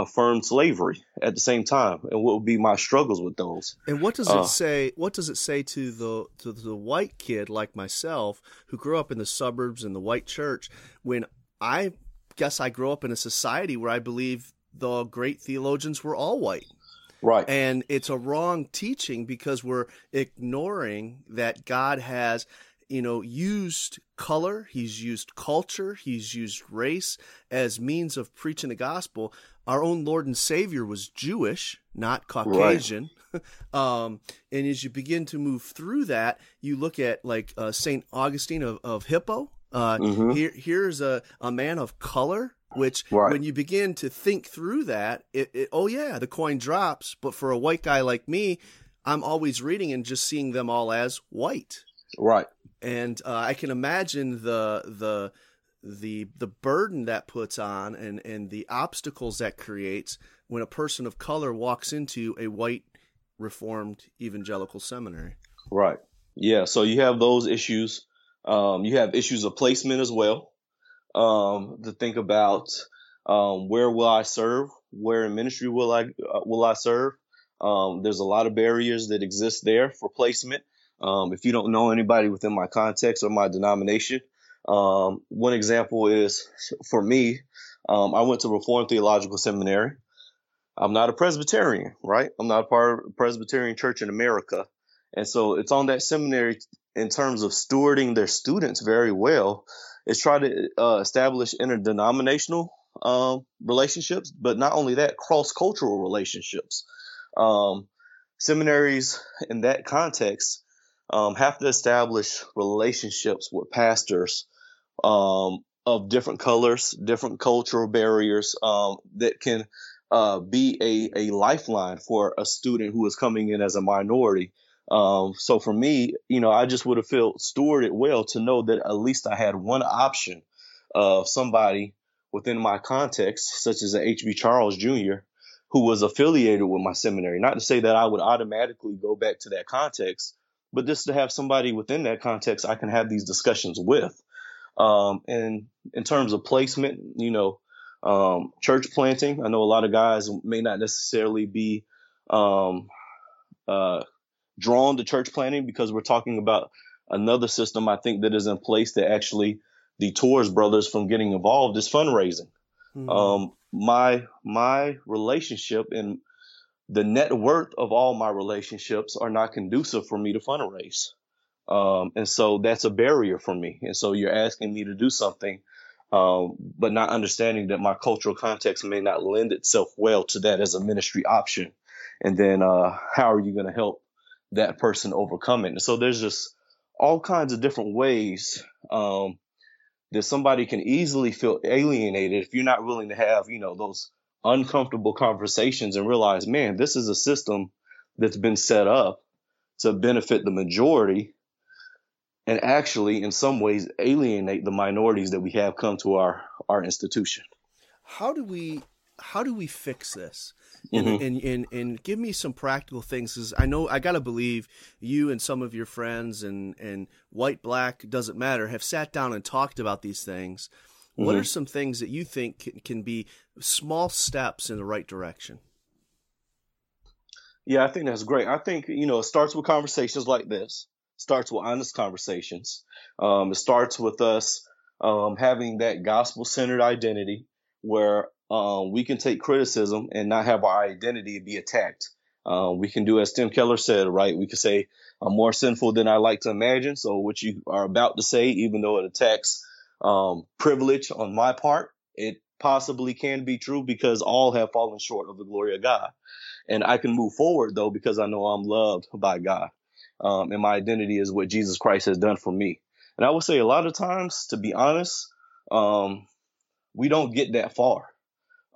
affirmed slavery at the same time, and what would be my struggles with those? And what does it uh, say? What does it say to the to the white kid like myself who grew up in the suburbs in the white church when I guess I grew up in a society where I believe the great theologians were all white. Right. And it's a wrong teaching because we're ignoring that God has, you know, used color, he's used culture, he's used race as means of preaching the gospel. Our own Lord and Savior was Jewish, not Caucasian. Right. um, and as you begin to move through that, you look at like uh, St. Augustine of, of Hippo, uh, mm-hmm. here, here's a, a man of color Which, right. when you begin to think through that, it, it, oh yeah, the coin drops. But for a white guy like me, I'm always reading and just seeing them all as white. Right. And uh, I can imagine the the the the burden that puts on and and the obstacles that creates when a person of color walks into a white reformed evangelical seminary. Right. Yeah. So you have those issues. Um, you have issues of placement as well. Um, to think about um, where will I serve? Where in ministry will I uh, will I serve? Um, there's a lot of barriers that exist there for placement. Um, if you don't know anybody within my context or my denomination, um, one example is for me, um, I went to Reformed Theological Seminary. I'm not a Presbyterian, right? I'm not a part of Presbyterian Church in America. And so it's on that seminary in terms of stewarding their students very well, is try to uh, establish interdenominational um, relationships, but not only that, cross cultural relationships. Um, seminaries in that context um, have to establish relationships with pastors um, of different colors, different cultural barriers um, that can uh, be a, a lifeline for a student who is coming in as a minority. Um, so for me, you know, I just would have felt stewarded well to know that at least I had one option of somebody within my context, such as H.B. Charles Jr., who was affiliated with my seminary. Not to say that I would automatically go back to that context, but just to have somebody within that context I can have these discussions with. Um, and in terms of placement, you know, um, church planting, I know a lot of guys may not necessarily be um, uh, drawn to church planting because we're talking about another system I think that is in place that actually detours brothers from getting involved is fundraising. Mm-hmm. Um, my my relationship and the net worth of all my relationships are not conducive for me to fundraise. Um, and so that's a barrier for me. And so you're asking me to do something, um, but not understanding that my cultural context may not lend itself well to that as a ministry option. And then, uh, how are you going to help that person overcome it? And so there's just all kinds of different ways, um, that somebody can easily feel alienated if you're not willing to have, you know, those uncomfortable conversations and realize, man, this is a system that's been set up to benefit the majority and actually in some ways alienate the minorities that we have come to our our institution. How do we how do we fix this? And, mm-hmm. and, and, and, give me some practical things because i know i gotta believe you and some of your friends and, and white black doesn't matter have sat down and talked about these things. Mm-hmm. what are some things that you think can, can be small steps in the right direction? Yeah i think that's great. I think you know it starts with conversations like this starts with honest conversations. Um, it starts with us um, having that gospel centered identity where um, we can take criticism and not have our identity be attacked. Um, we can do as Tim Keller said, right? We can say, I'm more sinful than I like to imagine. So what you are about to say, even though it attacks um, privilege on my part, it possibly can be true because all have fallen short of the glory of God. And I can move forward though because I know I'm loved by God um, and my identity is what Jesus Christ has done for me. And I would say a lot of times, to be honest, um, we don't get that far.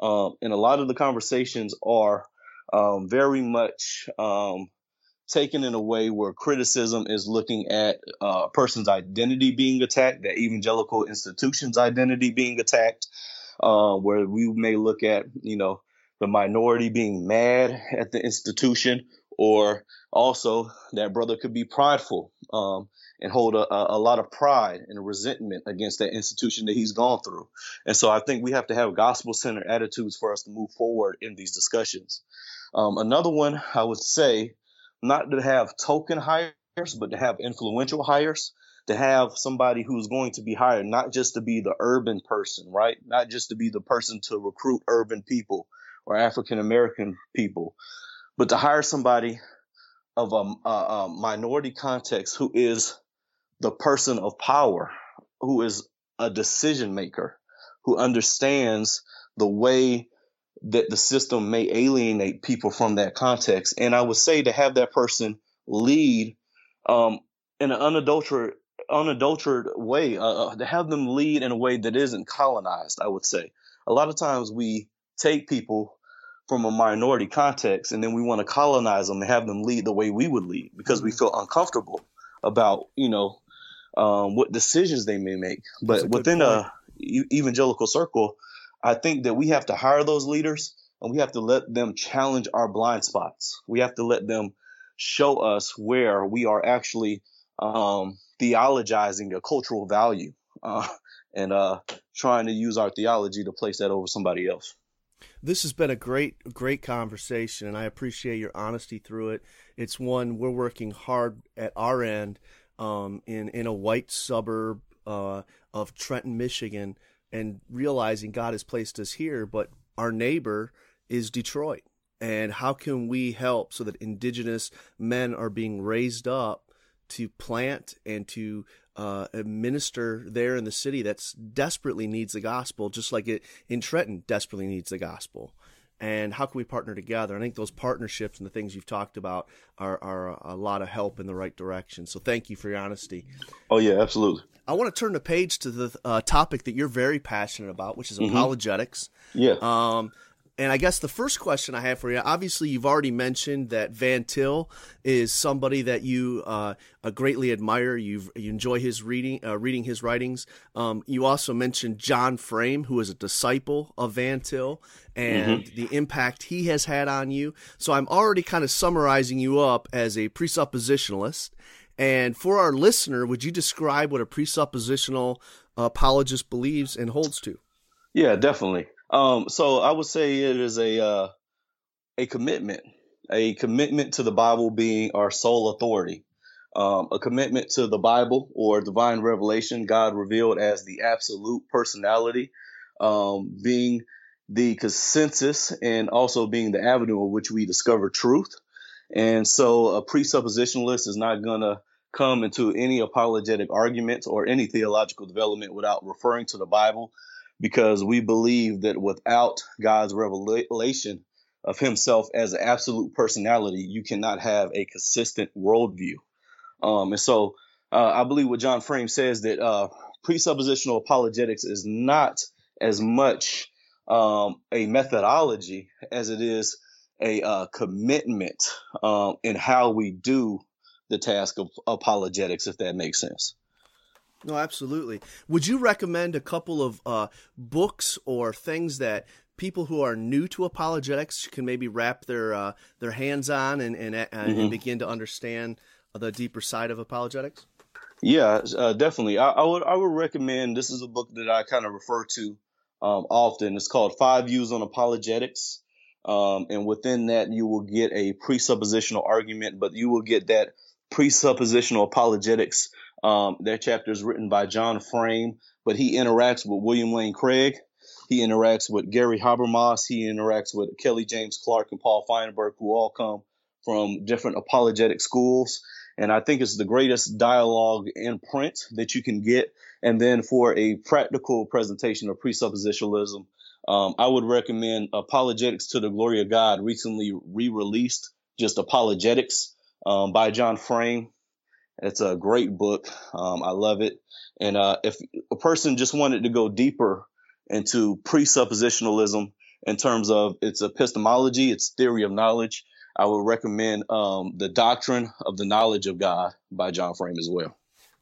Um, and a lot of the conversations are um, very much um, taken in a way where criticism is looking at uh, a person's identity being attacked, that evangelical institution's identity being attacked, uh, where we may look at, you know, the minority being mad at the institution or also that brother could be prideful um, and hold a, a, lot of pride and resentment against that institution that he's gone through. And so I think we have to have gospel centered attitudes for us to move forward in these discussions. Um, another one I would say, not to have token hires, but to have influential hires, to have somebody who's going to be hired, not just to be the urban person, right? Not just to be the person to recruit urban people or African American people, but to hire somebody of a, a, a minority context who is the person of power, who is a decision maker, who understands the way that the system may alienate people from that context. And I would say to have that person lead um, in an unadulterated, unadulterated way, uh, uh, to have them lead in a way that isn't colonized, I would say. a lot of times we take people from a minority context and then we want to colonize them and have them lead the way we would lead because mm-hmm. we feel uncomfortable about you know um, what decisions they may make but a within a evangelical circle i think that we have to hire those leaders and we have to let them challenge our blind spots we have to let them show us where we are actually um, theologizing a cultural value uh, and uh, trying to use our theology to place that over somebody else. This has been a great, great conversation, and I appreciate your honesty through it. It's one we're working hard at our end um, in in a white suburb uh, of Trenton, Michigan, and realizing God has placed us here, but our neighbor is Detroit. And how can we help so that indigenous men are being raised up to plant and to uh, minister there in the city that's desperately needs the gospel, just like it in Trenton desperately needs the gospel. And how can we partner together? I think those partnerships and the things you've talked about are, are a lot of help in the right direction. So thank you for your honesty. Oh yeah, absolutely. I want to turn the page to the uh, topic that you're very passionate about, which is mm-hmm. apologetics. Yeah. Um, and I guess the first question I have for you, obviously, you've already mentioned that Van Til is somebody that you uh, uh, greatly admire. you you enjoy his reading, uh, reading his writings. Um, you also mentioned John Frame, who is a disciple of Van Til, and mm-hmm. the impact he has had on you. So I'm already kind of summarizing you up as a presuppositionalist. And for our listener, would you describe what a presuppositional apologist believes and holds to? Yeah, definitely. Um, so I would say it is a uh, a commitment, a commitment to the Bible being our sole authority, um, a commitment to the Bible or divine revelation, God revealed as the absolute personality, um, being the consensus and also being the avenue in which we discover truth. And so a presuppositionalist is not going to come into any apologetic arguments or any theological development without referring to the Bible because we believe that without God's revelation of himself as an absolute personality, you cannot have a consistent worldview. Um, and so uh, I believe what John Frame says that uh, presuppositional apologetics is not as much um, a methodology as it is a uh, commitment um, in how we do the task of apologetics, if that makes sense. No, absolutely. Would you recommend a couple of uh, books or things that people who are new to apologetics can maybe wrap their uh, their hands on and and, and mm-hmm. begin to understand the deeper side of apologetics? Yeah, uh, definitely. I, I, would I would recommend. This is a book that I kind of refer to um, often. It's called Five Views on Apologetics. Um, and within that, you will get a presuppositional argument, but you will get that presuppositional apologetics um, that chapter is written by John Frame, but he interacts with William Lane Craig. He interacts with Gary Habermas. He interacts with Kelly James Clark and Paul Feinberg, who all come from different apologetic schools. And I think it's the greatest dialogue in print that you can get. And then for a practical presentation of presuppositionalism, um, I would recommend Apologetics to the Glory of God, recently re released, just Apologetics um, by John Frame. It's a great book. Um, I love it. And uh, if a person just wanted to go deeper into presuppositionalism in terms of its epistemology, its theory of knowledge, I would recommend um, The Doctrine of the Knowledge of God by John Frame as well.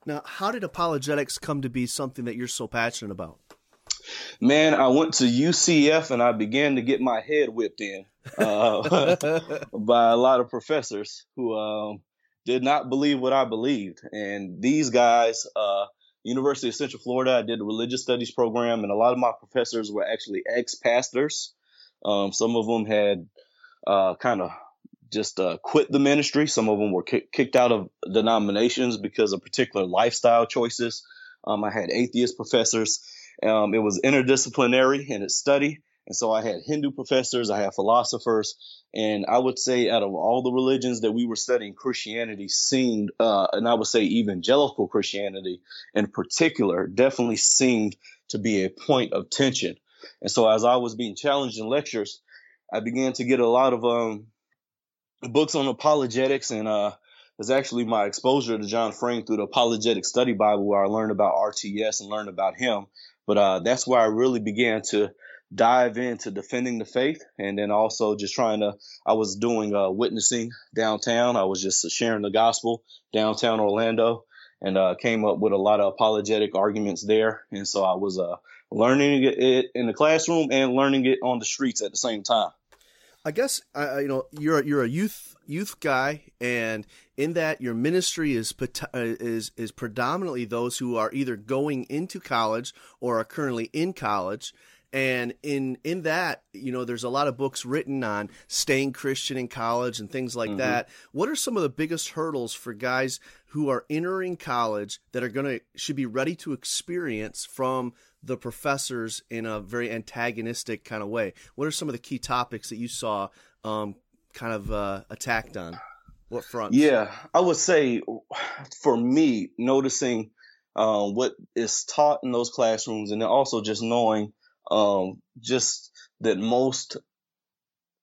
Now, how did apologetics come to be something that you're so passionate about? Man, I went to UCF and I began to get my head whipped in uh, by a lot of professors who um, did not believe what I believed. And these guys, uh, University of Central Florida, I did a religious studies program, and a lot of my professors were actually ex pastors. Um, some of them had uh, kind of just uh, quit the ministry. Some of them were kicked out of denominations because of particular lifestyle choices. Um, I had atheist professors. Um, it was interdisciplinary in its study. And so I had Hindu professors, I had philosophers, and I would say out of all the religions that we were studying, Christianity seemed, uh, and I would say evangelical Christianity in particular, definitely seemed to be a point of tension. And so as I was being challenged in lectures, I began to get a lot of um, books on apologetics, and uh, it's actually my exposure to John Frame through the Apologetic Study Bible, where I learned about RTS and learned about him. But uh, that's where I really began to dive into defending the faith and then also just trying to i was doing uh, witnessing downtown. I was just sharing the gospel downtown orlando and uh, came up with a lot of apologetic arguments there. And so i was uh, learning it in the classroom and learning it on the streets at the same time. I guess uh, you know you're you're a youth youth guy, and in that your ministry is uh, is is predominantly those who are either going into college or are currently in college. And in in that, you know, there's a lot of books written on staying Christian in college and things like mm-hmm. that. What are some of the biggest hurdles for guys who are entering college that are going to should be ready to experience from the professors in a very antagonistic kind of way. What are some of the key topics that you saw um, kind of uh, attacked on? What front? Yeah, I would say for me, noticing uh, what is taught in those classrooms, and then also just knowing um, just that most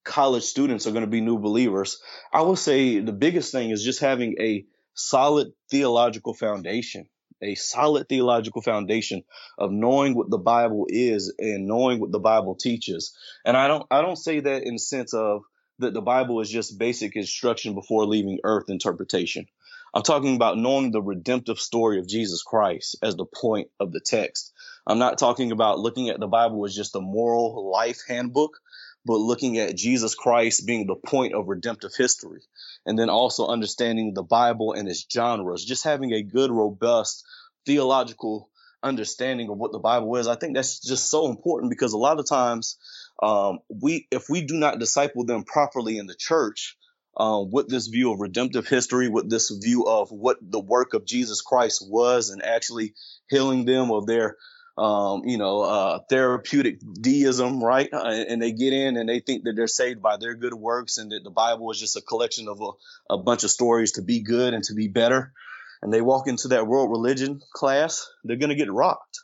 college students are going to be new believers. I would say the biggest thing is just having a solid theological foundation a solid theological foundation of knowing what the Bible is and knowing what the Bible teaches. And I don't I don't say that in the sense of that the Bible is just basic instruction before leaving earth interpretation. I'm talking about knowing the redemptive story of Jesus Christ as the point of the text. I'm not talking about looking at the Bible as just a moral life handbook, but looking at Jesus Christ being the point of redemptive history and then also understanding the Bible and its genres, just having a good, robust theological understanding of what the Bible is. I think that's just so important because a lot of times, um, we if we do not disciple them properly in the church, um, with this view of redemptive history, with this view of what the work of Jesus Christ was, and actually healing them of their um, you know, uh, therapeutic deism, right? Uh, and they get in and they think that they're saved by their good works and that the Bible is just a collection of a, a bunch of stories to be good and to be better. And they walk into that world religion class, they're going to get rocked.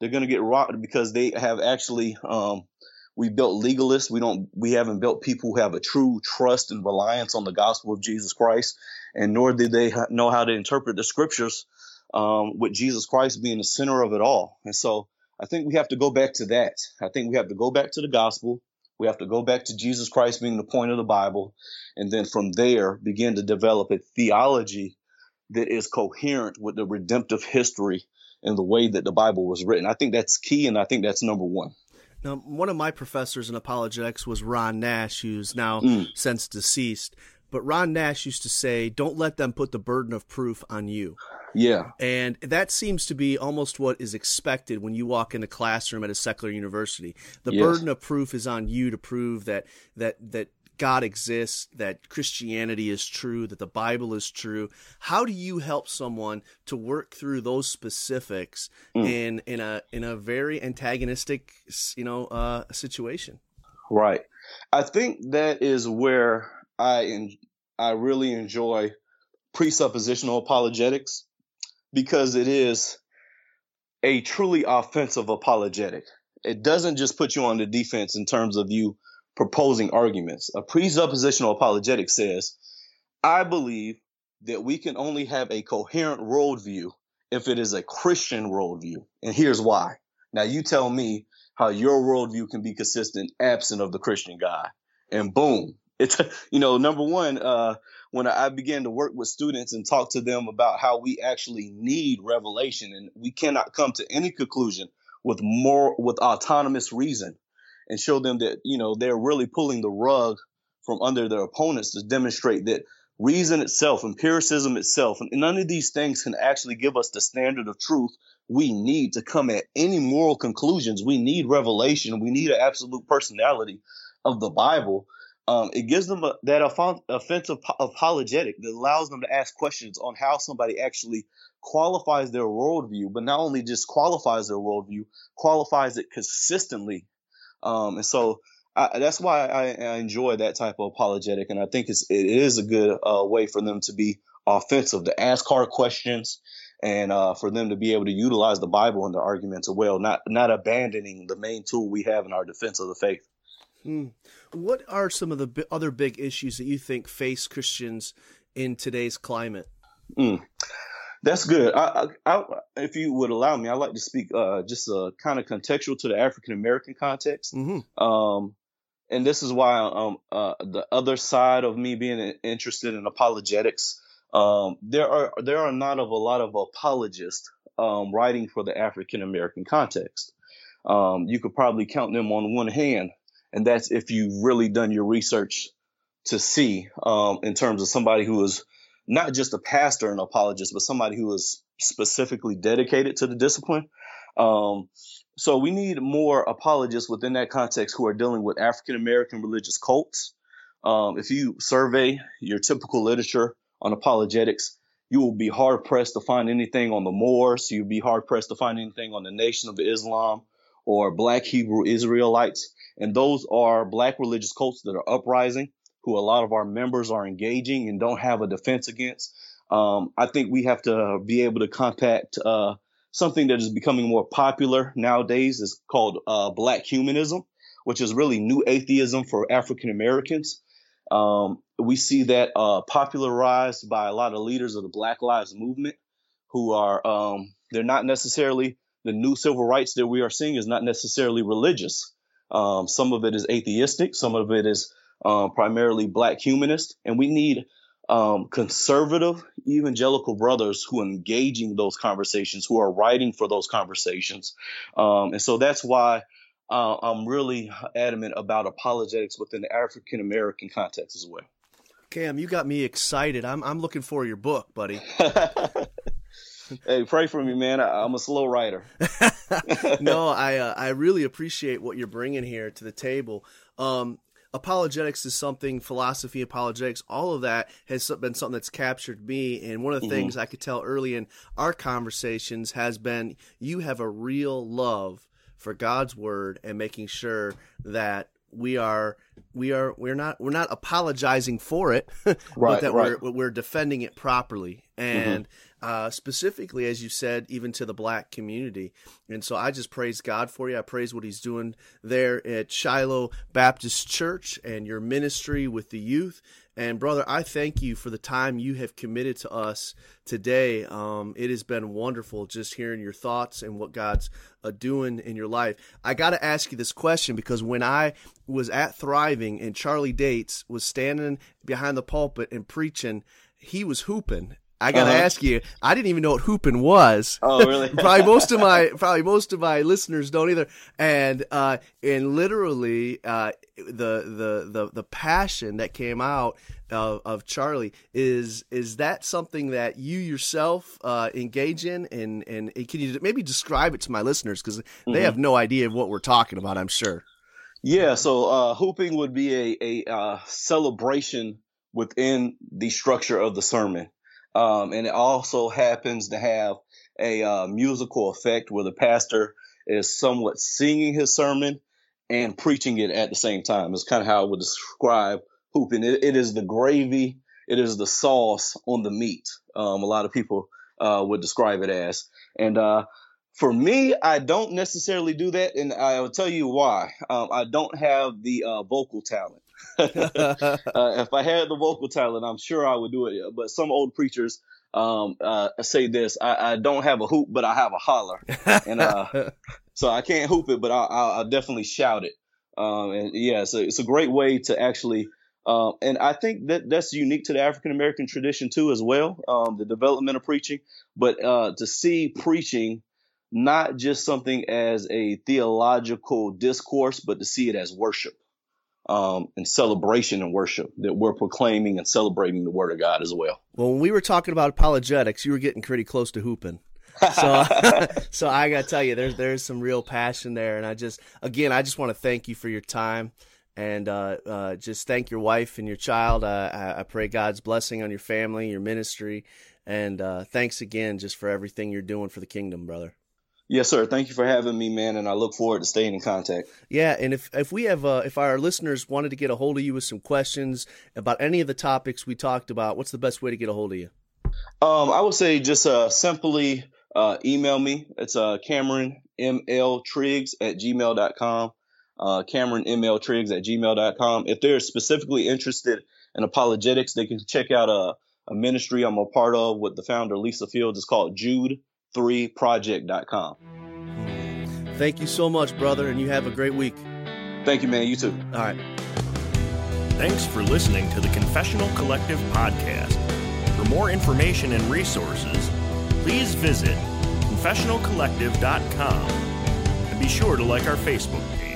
They're going to get rocked because they have actually, um, we built legalists. We don't, we haven't built people who have a true trust and reliance on the gospel of Jesus Christ. And nor did they know how to interpret the scriptures um, with Jesus Christ being the center of it all. And so I think we have to go back to that. I think we have to go back to the gospel. We have to go back to Jesus Christ being the point of the Bible. And then from there, begin to develop a theology that is coherent with the redemptive history and the way that the Bible was written. I think that's key, and I think that's number one. Now, one of my professors in apologetics was Ron Nash, who's now mm. since deceased. But Ron Nash used to say, "Don't let them put the burden of proof on you." Yeah. And that seems to be almost what is expected when you walk in a classroom at a secular university. The yes. burden of proof is on you to prove that that that God exists, that Christianity is true, that the Bible is true. How do you help someone to work through those specifics mm. in in a in a very antagonistic, you know, uh, situation? Right. I think that is where I en- I really enjoy presuppositional apologetics because it is a truly offensive apologetic. It doesn't just put you on the defense in terms of you proposing arguments. A presuppositional apologetic says, I believe that we can only have a coherent worldview if it is a Christian worldview. And here's why. Now you tell me how your worldview can be consistent absent of the Christian God. And boom. It's, you know, number one, uh, when I began to work with students and talk to them about how we actually need revelation and we cannot come to any conclusion with more with autonomous reason and show them that you know they're really pulling the rug from under their opponents to demonstrate that reason itself empiricism itself and none of these things can actually give us the standard of truth we need to come at any moral conclusions. We need revelation. We need an absolute personality of the bible um, it gives them a, that offensive apologetic that allows them to ask questions on how somebody actually qualifies their worldview, but not only just qualifies their worldview, qualifies it consistently. Um, and so I, that's why I, I, enjoy that type of apologetic, and I think it's it is a good uh, way for them to be offensive, to ask hard questions, and uh, for them to be able to utilize the Bible in their arguments as well, not not abandoning the main tool we have in our defense of the faith. Mm. What are some of the b- other big issues that you think face Christians in today's climate? Mm. That's good. I, I, I, if you would allow me, I'd like to speak uh, just uh, kind of contextual to the African American context. Mm-hmm. Um, and this is why um, uh, the other side of me being interested in apologetics, um, there are there are not of a lot of apologists um, writing for the African American context. Um, you could probably count them on one hand, and that's if you've really done your research to see um, in terms of somebody who is not just a pastor and apologist, but somebody who is specifically dedicated to the discipline. Um, so we need more apologists within that context who are dealing with African American religious cults. Um, if you survey your typical literature on apologetics, you will be hard pressed to find anything on the Moors. You'll be hard pressed to find anything on the Nation of Islam or Black Hebrew Israelites. And those are Black religious cults that are uprising who a lot of our members are engaging and don't have a defense against. Um, I think we have to be able to contact uh, something that is becoming more popular nowadays is called uh, Black humanism, which is really new atheism for African Americans. Um, we see that uh, popularized by a lot of leaders of the Black Lives Movement, who are um, they're not necessarily the new civil rights that we are seeing is not necessarily religious. Um, some of it is atheistic, some of it is um, primarily black humanist, and we need um, conservative evangelical brothers who are engaging those conversations, who are writing for those conversations. Um, and so that's why uh, I'm really adamant about apologetics within the African American context as well. Cam, you got me excited. I'm I'm looking for your book, buddy. hey, pray for me, man. I, am a slow writer. no, I uh, I really appreciate what you're bringing here to the table. Um, apologetics is something philosophy apologetics all of that has been something that's captured me and one of the mm-hmm. things i could tell early in our conversations has been you have a real love for god's word and making sure that we are we are we're not we're not apologizing for it right, but that right. we're we're defending it properly and mm-hmm uh, specifically, as you said, even to the black community. And so I just praise God for you. I praise what He's doing there at Shiloh Baptist Church and your ministry with the youth. And brother, I thank you for the time you have committed to us today. Um, it has been wonderful just hearing your thoughts and what God's uh, doing in your life. I got to ask you this question because when I was at Thriving and Charlie Dates was standing behind the pulpit and preaching, he was hooping I gotta uh-huh. ask you. I didn't even know what hooping was. Oh, really? probably most of my probably most of my listeners don't either. And uh, and literally, uh, the the the the passion that came out of, of Charlie is is that something that you yourself uh, engage in? And and can you maybe describe it to my listeners because mm-hmm. they have no idea of what we're talking about. I'm sure. Yeah. So uh, hooping would be a a uh, celebration within the structure of the sermon. Um, and it also happens to have a uh, musical effect where the pastor is somewhat singing his sermon and preaching it at the same time. It's kind of how I would describe hooping. It, it is the gravy, it is the sauce on the meat. Um, a lot of people uh, would describe it as. And uh, for me, I don't necessarily do that, and I will tell you why. Um, I don't have the uh, vocal talent. uh, if I had the vocal talent, I'm sure I would do it. But some old preachers um, uh, say this: I, I, don't have a hoop, but I have a holler, and uh, so I can't hoop it, but I, will definitely shout it. Um, and yeah, so it's a great way to actually. Um, and I think that that's unique to the African American tradition too, as well. Um, the development of preaching, but uh, to see preaching not just something as a theological discourse, but to see it as worship um, and celebration and worship that we're proclaiming and celebrating the Word of God as well. Well, when we were talking about apologetics, you were getting pretty close to hooping. so, so I got to tell you, there's there's some real passion there, and I just again, I just want to thank you for your time, and uh, uh, just thank your wife and your child. Uh, I, I, pray God's blessing on your family, your ministry, and uh, thanks again just for everything you're doing for the kingdom, brother. Yes, sir. Thank you for having me, man, and I look forward to staying in contact. Yeah, and if if we have uh, if our listeners wanted to get a hold of you with some questions about any of the topics we talked about, what's the best way to get a hold of you? Um, I would say just uh, simply uh, email me. It's uh, Cameron ML Triggs at gmail.com. Uh, Cameron ML Triggs at gmail.com. If they're specifically interested in apologetics, they can check out uh, a ministry I'm a part of with the founder Lisa Fields. It's called Jude3Project.com. Thank you so much, brother, and you have a great week. Thank you, man. You too. All right. Thanks for listening to the Confessional Collective podcast. For more information and resources, please visit confessionalcollective.com and be sure to like our Facebook page.